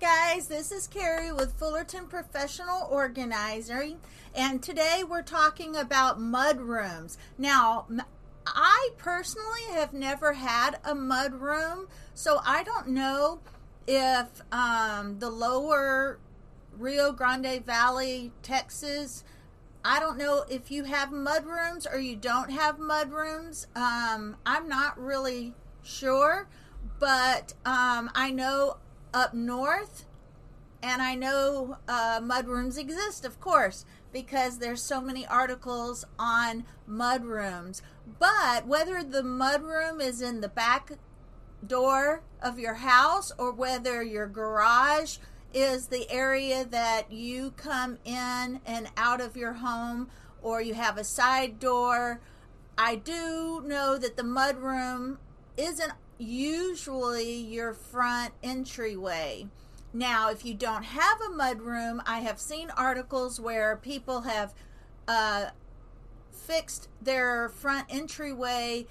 Guys. This is Carrie with Fullerton Professional Organizing, and today we're talking about mud rooms. Now, I personally have never had a mud room, so I don't know if um, the lower Rio Grande Valley, Texas, I don't know if you have mud rooms or you don't have mud rooms. Um, I'm not really sure, but um, I know up north, and I know uh, mudrooms exist, of course, because there's so many articles on mudrooms. But whether the mudroom is in the back door of your house or whether your garage is the area that you come in and out of your home or you have a side door, I do know that the mudroom isn't usually your front entryway. Now, if you don't have a mudroom, I have seen articles where people have uh, fixed their front entryway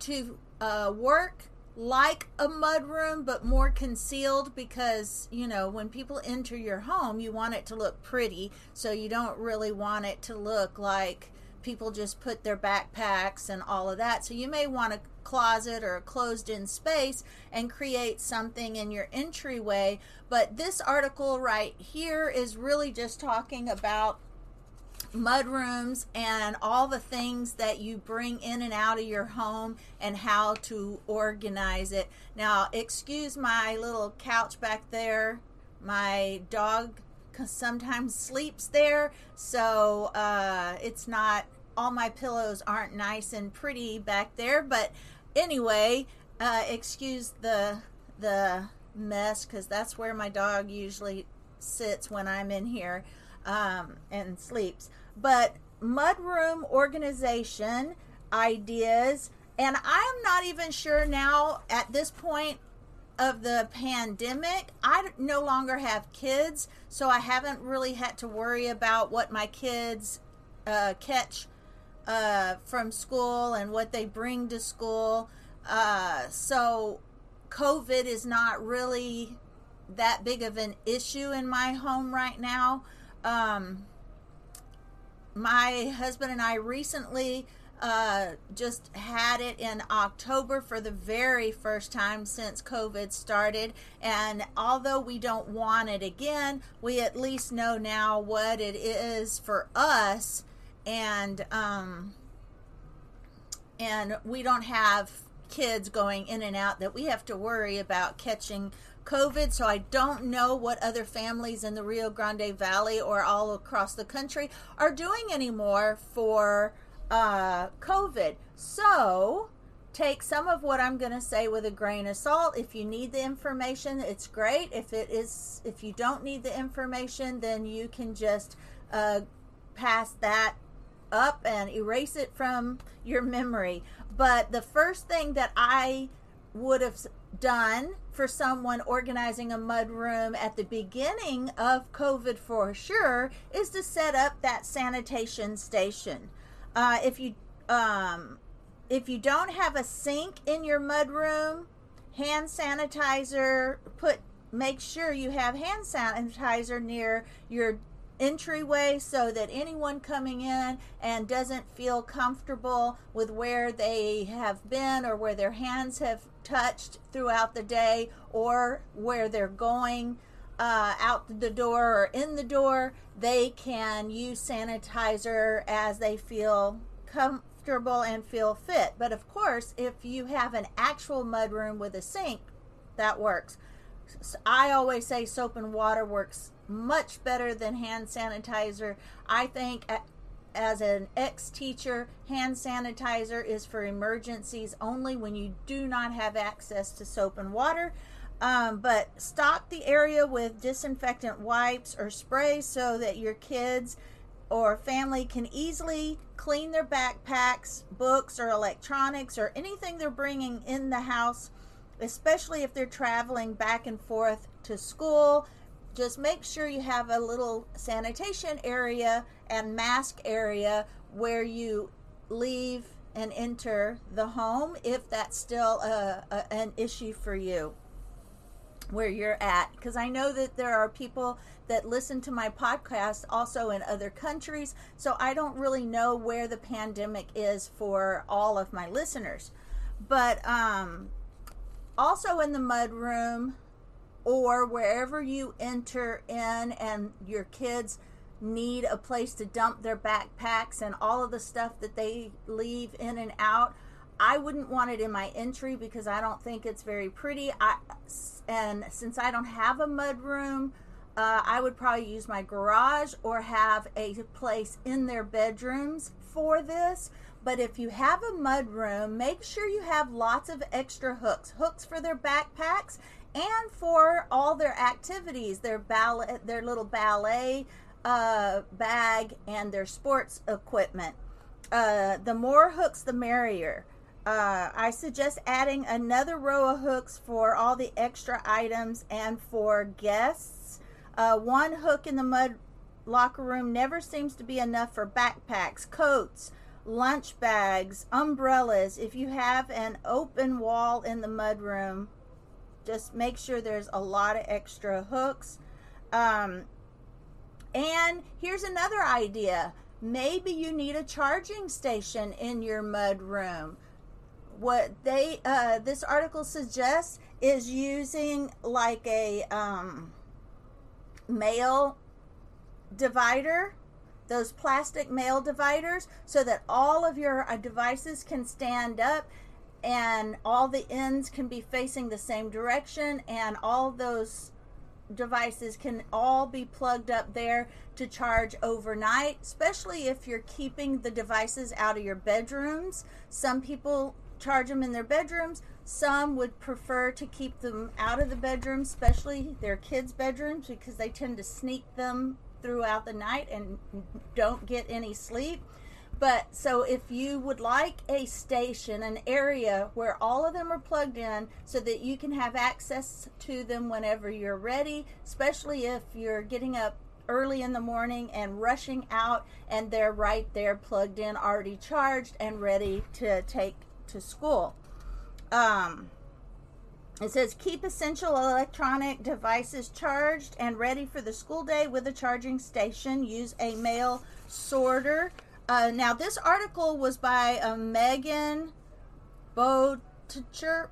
to uh, work like a mudroom, but more concealed because, you know, when people enter your home, you want it to look pretty. So you don't really want it to look like people just put their backpacks and all of that. So you may want a closet or a closed in space and create something in your entryway. But this article right here is really just talking about mudrooms and all the things that you bring in and out of your home and how to organize it. Now, excuse my little couch back there. My dog sometimes sleeps there, so uh, it's not all my pillows aren't nice and pretty back there. But anyway, uh, excuse the the mess because that's where my dog usually sits when I'm in here um, and sleeps. But mudroom organization ideas, and I'm not even sure now at this point of the pandemic, I no longer have kids, so I haven't really had to worry about what my kids uh, catch uh, from school and what they bring to school. Uh, so, COVID is not really that big of an issue in my home right now. Um, my husband and I recently uh, just had it in October for the very first time since COVID started. And although we don't want it again, we at least know now what it is for us. And, um, and we don't have kids going in and out that we have to worry about catching COVID. So I don't know what other families in the Rio Grande Valley or all across the country are doing anymore for uh, COVID. So take some of what I'm going to say with a grain of salt. If you need the information, it's great. If it is, if you don't need the information, then you can just uh, pass that up and erase it from your memory. But the first thing that I would have done for someone organizing a mud room at the beginning of COVID for sure is to set up that sanitation station. Uh, if you um, if you don't have a sink in your mud room, hand sanitizer put make sure you have hand sanitizer near your entryway so that anyone coming in and doesn't feel comfortable with where they have been or where their hands have touched throughout the day or where they're going uh, out the door or in the door, they can use sanitizer as they feel comfortable and feel fit. But of course, if you have an actual mudroom with a sink, that works. I always say soap and water works much better than hand sanitizer. I think as an ex teacher, hand sanitizer is for emergencies only when you do not have access to soap and water. Um, but stock the area with disinfectant wipes or spray so that your kids or family can easily clean their backpacks, books, or electronics, or anything they're bringing in the house, especially if they're traveling back and forth to school, just make sure you have a little sanitation area and mask area where you leave and enter the home if that's still a, a, an issue for you. where you're at because I know that there are people that listen to my podcast also in other countries. So I don't really know where the pandemic is for all of my listeners. But um, also in the mud room or wherever you enter in and your kids need a place to dump their backpacks and all of the stuff that they leave in and out. I wouldn't want it in my entry because I don't think it's very pretty. I and since I don't have a mud room, uh, I would probably use my garage or have a place in their bedrooms for this. But if you have a mud room, make sure you have lots of extra hooks, hooks for their backpacks and for all their activities, their ballet, their little ballet uh, bag, and their sports equipment. Uh, the more hooks, the merrier. Uh, I suggest adding another row of hooks for all the extra items and for guests. Uh, one hook in the mud locker room never seems to be enough for backpacks, coats, lunch bags, umbrellas. If you have an open wall in the mud room, just make sure there's a lot of extra hooks. Um, and here's another idea maybe you need a charging station in your mud room what they uh, this article suggests is using like a um, mail divider those plastic mail dividers so that all of your uh, devices can stand up and all the ends can be facing the same direction and all those devices can all be plugged up there to charge overnight especially if you're keeping the devices out of your bedrooms some people charge them in their bedrooms. Some would prefer to keep them out of the bedroom, especially their kids' bedrooms, because they tend to sneak them throughout the night and don't get any sleep. But so if you would like a station, an area where all of them are plugged in so that you can have access to them whenever you're ready, especially if you're getting up early in the morning and rushing out and they're right there plugged in, already charged and ready to take to school. Um, it says keep essential electronic devices charged and ready for the school day with a charging station. Use a mail sorter. Uh, now, this article was by uh, Megan Boettcher,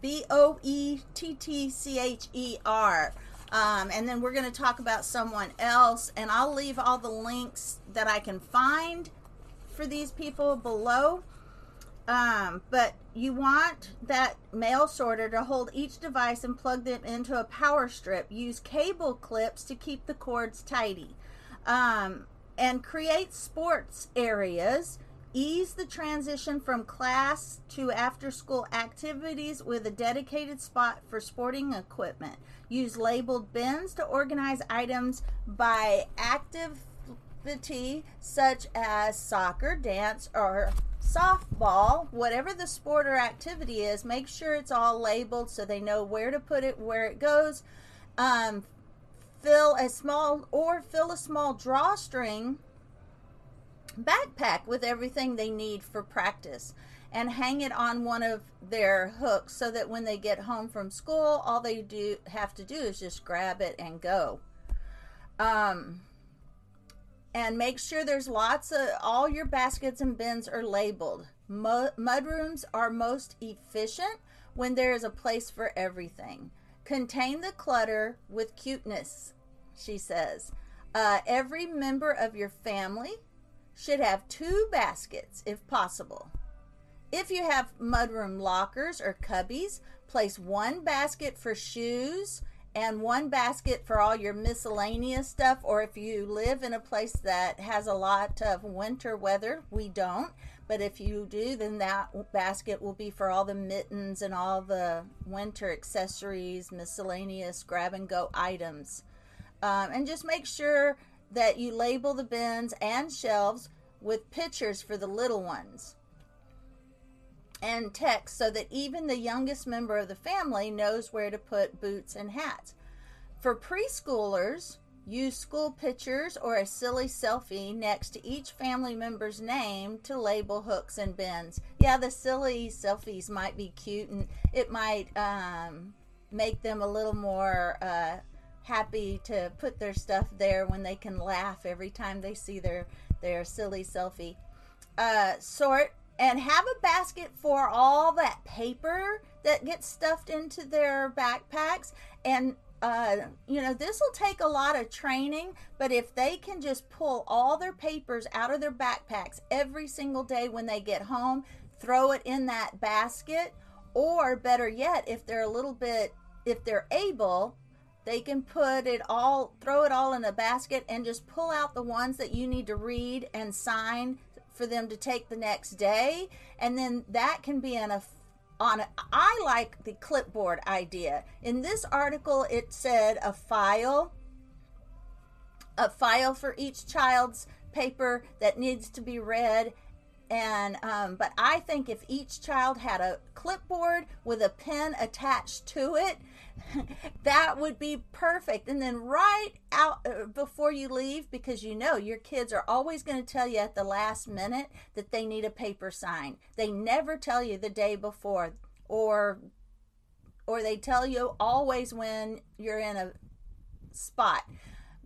B O E T T C H E R. Um, and then we're going to talk about someone else, and I'll leave all the links that I can find for these people below. Um, but you want that mail sorter to hold each device and plug them into a power strip. Use cable clips to keep the cords tidy. Um, and create sports areas. Ease the transition from class to after school activities with a dedicated spot for sporting equipment. Use labeled bins to organize items by activity, such as soccer, dance, or softball, whatever the sport or activity is, make sure it's all labeled so they know where to put it, where it goes. Um, fill a small or fill a small drawstring backpack with everything they need for practice and hang it on one of their hooks so that when they get home from school all they do have to do is just grab it and go um, and make sure there's lots of all your baskets and bins are labeled. Mud, rooms are most efficient when there is a place for everything. Contain the clutter with cuteness, she says. Uh, every member of your family should have two baskets if possible. If you have mudroom lockers or cubbies, place one basket for shoes, and one basket for all your miscellaneous stuff or if you live in a place that has a lot of winter weather we don't but if you do then that basket will be for all the mittens and all the winter accessories miscellaneous grab and go items um, and just make sure that you label the bins and shelves with pictures for the little ones and text so that even the youngest member of the family knows where to put boots and hats. For preschoolers, use school pictures or a silly selfie next to each family member's name to label hooks and bins. Yeah, the silly selfies might be cute and it might um, make them a little more uh, happy to put their stuff there when they can laugh every time they see their their silly selfie. Uh, sort and have a basket for all that paper that gets stuffed into their backpacks and uh, you know, this will take a lot of training, but if they can just pull all their papers out of their backpacks every single day when they get home, throw it in that basket, or better yet, if they're a little bit, if they're able, they can put it all, throw it all in a basket and just pull out the ones that you need to read and sign for them to take the next day. And then that can be in a on it. I like the clipboard idea. In this article, it said a file, a file for each child's paper that needs to be read and um, but i think if each child had a clipboard with a pen attached to it that would be perfect and then right out uh, before you leave because you know your kids are always going to tell you at the last minute that they need a paper sign they never tell you the day before or or they tell you always when you're in a spot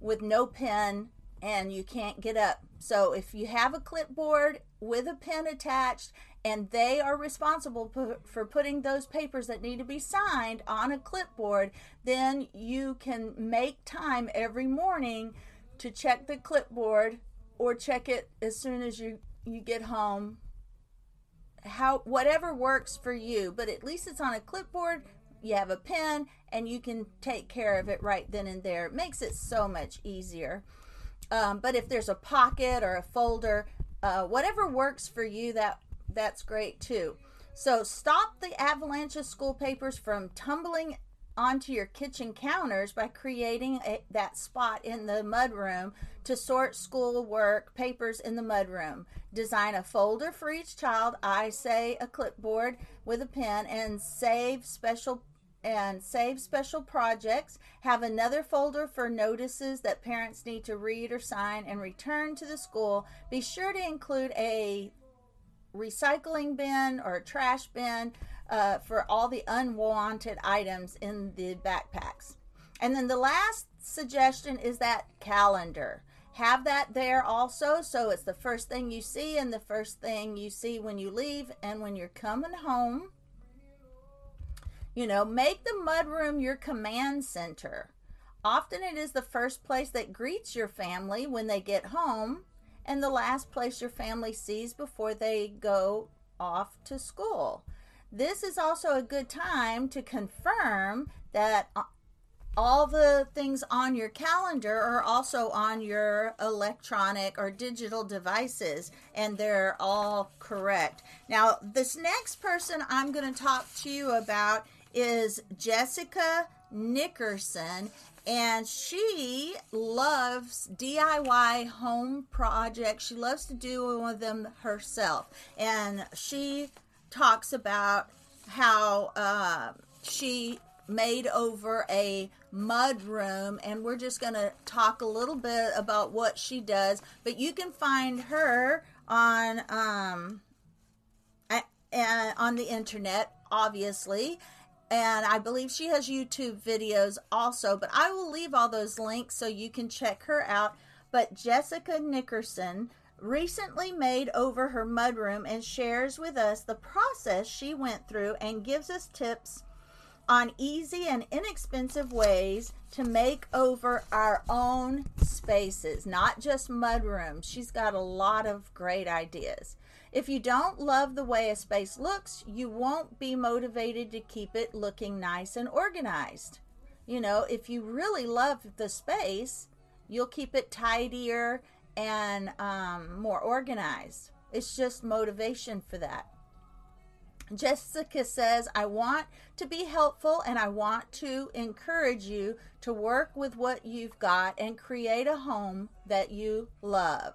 with no pen and you can't get up. So if you have a clipboard with a pen attached and they are responsible for putting those papers that need to be signed on a clipboard, then you can make time every morning to check the clipboard or check it as soon as you you get home. How whatever works for you but at least it's on a clipboard you have a pen and you can take care of it right then and there. It makes it so much easier. Um, but if there's a pocket or a folder, uh, whatever works for you, that that's great too. So stop the avalanche of school papers from tumbling onto your kitchen counters by creating a, that spot in the mudroom to sort school work papers in the mudroom. Design a folder for each child. I say a clipboard with a pen and save special and save special projects. Have another folder for notices that parents need to read or sign and return to the school. Be sure to include a recycling bin or a trash bin uh, for all the unwanted items in the backpacks. And then the last suggestion is that calendar. Have that there also, so it's the first thing you see and the first thing you see when you leave and when you're coming home. You know, make the mudroom your command center. Often it is the first place that greets your family when they get home and the last place your family sees before they go off to school. This is also a good time to confirm that all the things on your calendar are also on your electronic or digital devices and they're all correct. Now, this next person I'm going to talk to you about is Jessica Nickerson, and she loves DIY home projects. She loves to do one of them herself, and she talks about how uh, she made over a mud room and we're just going to talk a little bit about what she does. But you can find her on um on the internet obviously and I believe she has YouTube videos also, but I will leave all those links so you can check her out. But Jessica Nickerson recently made over her mudroom and shares with us the process she went through and gives us tips on easy and inexpensive ways to make over our own spaces, not just mudrooms. She's got a lot of great ideas. If you don't love the way a space looks, you won't be motivated to keep it looking nice and organized. You know, if you really love the space, you'll keep it tidier and um, more organized. It's just motivation for that. Jessica says, I want to be helpful and I want to encourage you to work with what you've got and create a home that you love.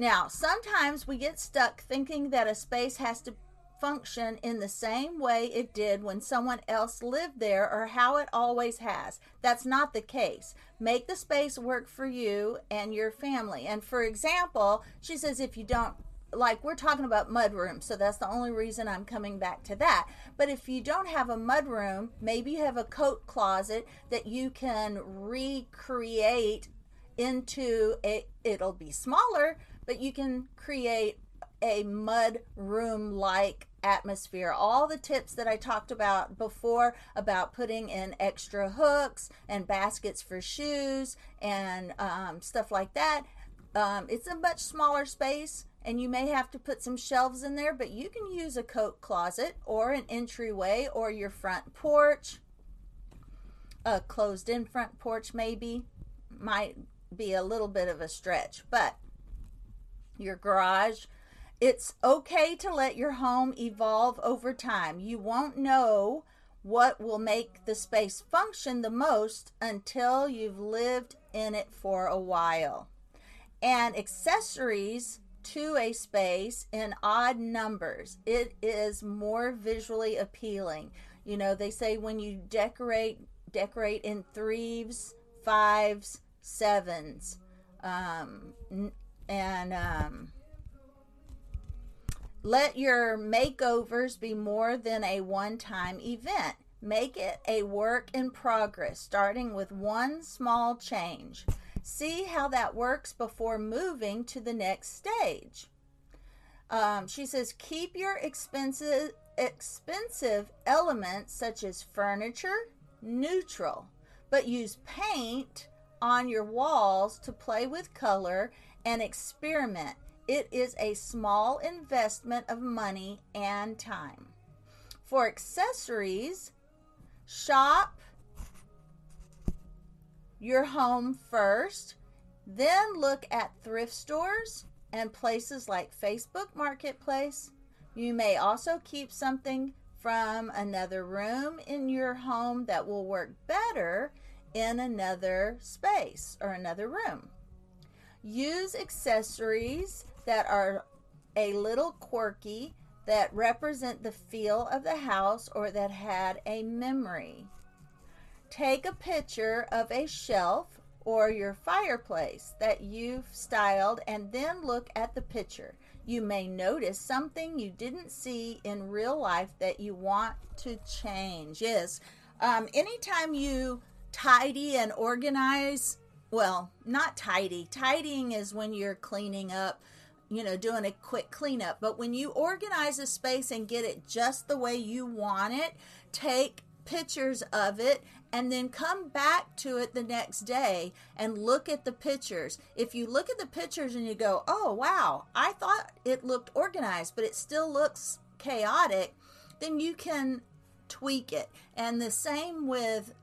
Now, sometimes we get stuck thinking that a space has to function in the same way it did when someone else lived there or how it always has. That's not the case. Make the space work for you and your family. And for example, she says if you don't like we're talking about mud rooms, so that's the only reason I'm coming back to that. But if you don't have a mud room, maybe you have a coat closet that you can recreate into a it'll be smaller, but you can create a mud room like atmosphere. All the tips that I talked about before about putting in extra hooks and baskets for shoes and um, stuff like that. Um, it's a much smaller space and you may have to put some shelves in there, but you can use a coat closet or an entryway or your front porch. A closed in front porch, maybe, might be a little bit of a stretch, but your garage. It's okay to let your home evolve over time. You won't know what will make the space function the most until you've lived in it for a while. And accessories to a space in odd numbers. It is more visually appealing. You know, they say when you decorate, decorate in threes, fives, sevens, um, and um, let your makeovers be more than a one time event. Make it a work in progress, starting with one small change. See how that works before moving to the next stage. Um, she says, keep your expensive expensive elements such as furniture neutral, but use paint on your walls to play with color and experiment. It is a small investment of money and time. For accessories, shop your home first, then look at thrift stores and places like Facebook Marketplace. You may also keep something from another room in your home that will work better in another space or another room. Use accessories that are a little quirky that represent the feel of the house or that had a memory. Take a picture of a shelf or your fireplace that you've styled and then look at the picture. You may notice something you didn't see in real life that you want to change. Yes, um, anytime you tidy and organize, well, not tidy. Tidying is when you're cleaning up, you know, doing a quick cleanup. But when you organize a space and get it just the way you want it, take pictures of it and then come back to it the next day and look at the pictures. If you look at the pictures and you go, oh, wow, I thought it looked organized, but it still looks chaotic, then you can tweak it. And the same with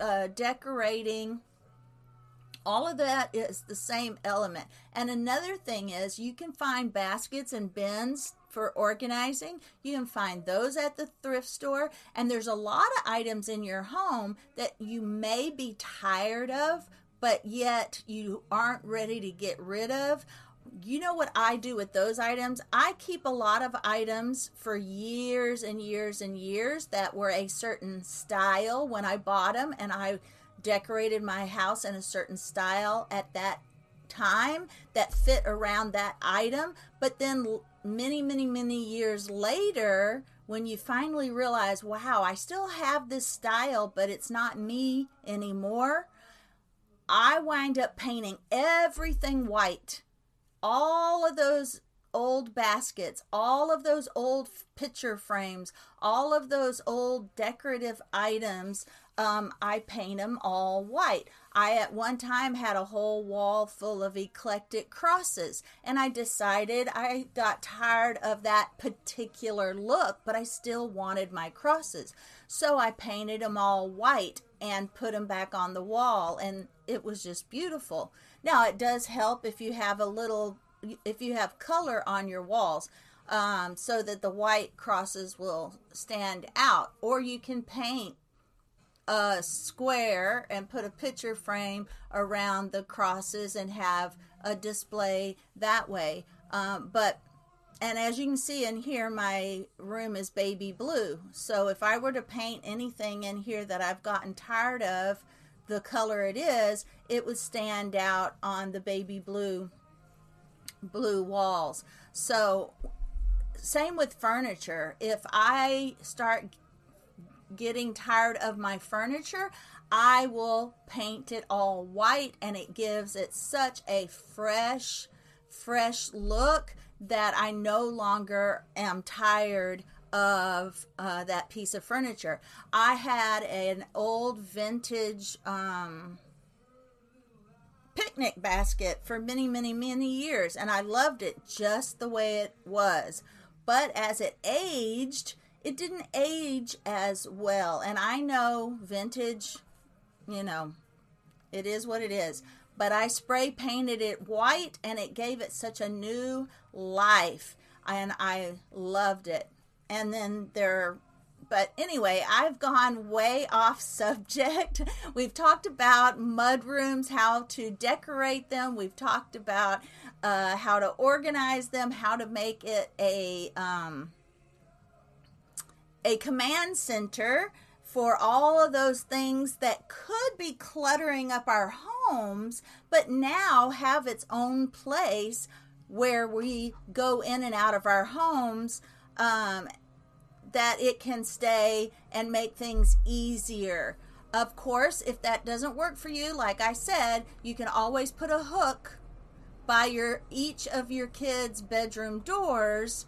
uh, decorating. All of that is the same element. And another thing is you can find baskets and bins for organizing. You can find those at the thrift store. And there's a lot of items in your home that you may be tired of, but yet you aren't ready to get rid of. You know what I do with those items? I keep a lot of items for years and years and years that were a certain style when I bought them, and I decorated my house in a certain style at that time that fit around that item. But then many, many, many years later, when you finally realize, wow, I still have this style, but it's not me anymore, I wind up painting everything white. All of those old baskets, all of those old picture frames, all of those old decorative items, um, I paint them all white. I at one time had a whole wall full of eclectic crosses, and I decided I got tired of that particular look, but I still wanted my crosses. So I painted them all white and put them back on the wall, and it was just beautiful. Now, it does help if you have a little, if you have color on your walls. Um, so that the white crosses will stand out, or you can paint a square and put a picture frame around the crosses and have a display that way. Um, but and as you can see in here, my room is baby blue. So if I were to paint anything in here that I've gotten tired of, the color it is, it would stand out on the baby blue blue walls. So, same with furniture. If I start getting tired of my furniture, I will paint it all white and it gives it such a fresh, fresh look that I no longer am tired of uh, that piece of furniture. I had an old vintage um, picnic basket for many, many, many years, and I loved it just the way it was. But as it aged, it didn't age as well. And I know vintage, you know, it is what it is. But I spray painted it white and it gave it such a new life. And I loved it. And then there, but anyway, I've gone way off subject. We've talked about mud rooms, how to decorate them. We've talked about uh, how to organize them, how to make it a, um, a command center for all of those things that could be cluttering up our homes, but now have its own place where we go in and out of our homes, um, that it can stay and make things easier. Of course, if that doesn't work for you, like I said, you can always put a hook by your each of your kids' bedroom doors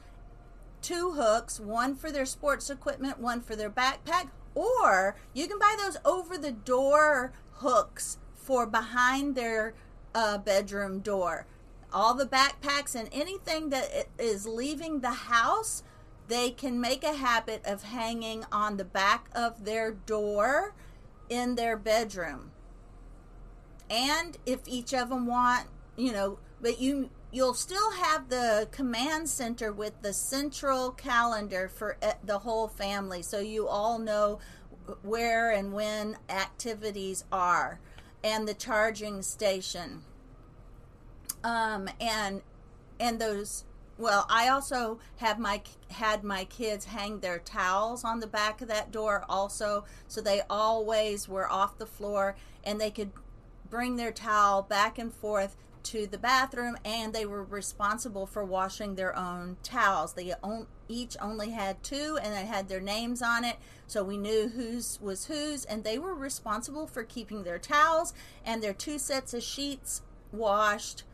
two hooks, one for their sports equipment, one for their backpack, or you can buy those over the door hooks for behind their uh, bedroom door. All the backpacks and anything that is leaving the house, they can make a habit of hanging on the back of their door in their bedroom. And if each of them want, you know, but you you'll still have the command center with the central calendar for eh, the whole family so you all know where and when activities are and the charging station. Um, and and those well i also have my had my kids hang their towels on the back of that door also so they always were off the floor and they could bring their towel back and forth to the bathroom and they were responsible for washing their own towels. They own, each only had two and they had their names on it, so we knew whose was whose, and they were responsible for keeping their towels and their two sets of sheets washed.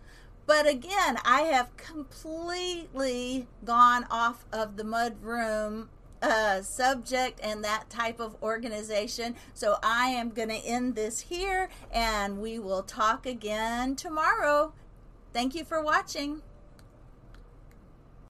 But again, I have completely gone off of the mud room uh, subject and that type of organization. So I am going to end this here and we will talk again tomorrow. Thank you for watching.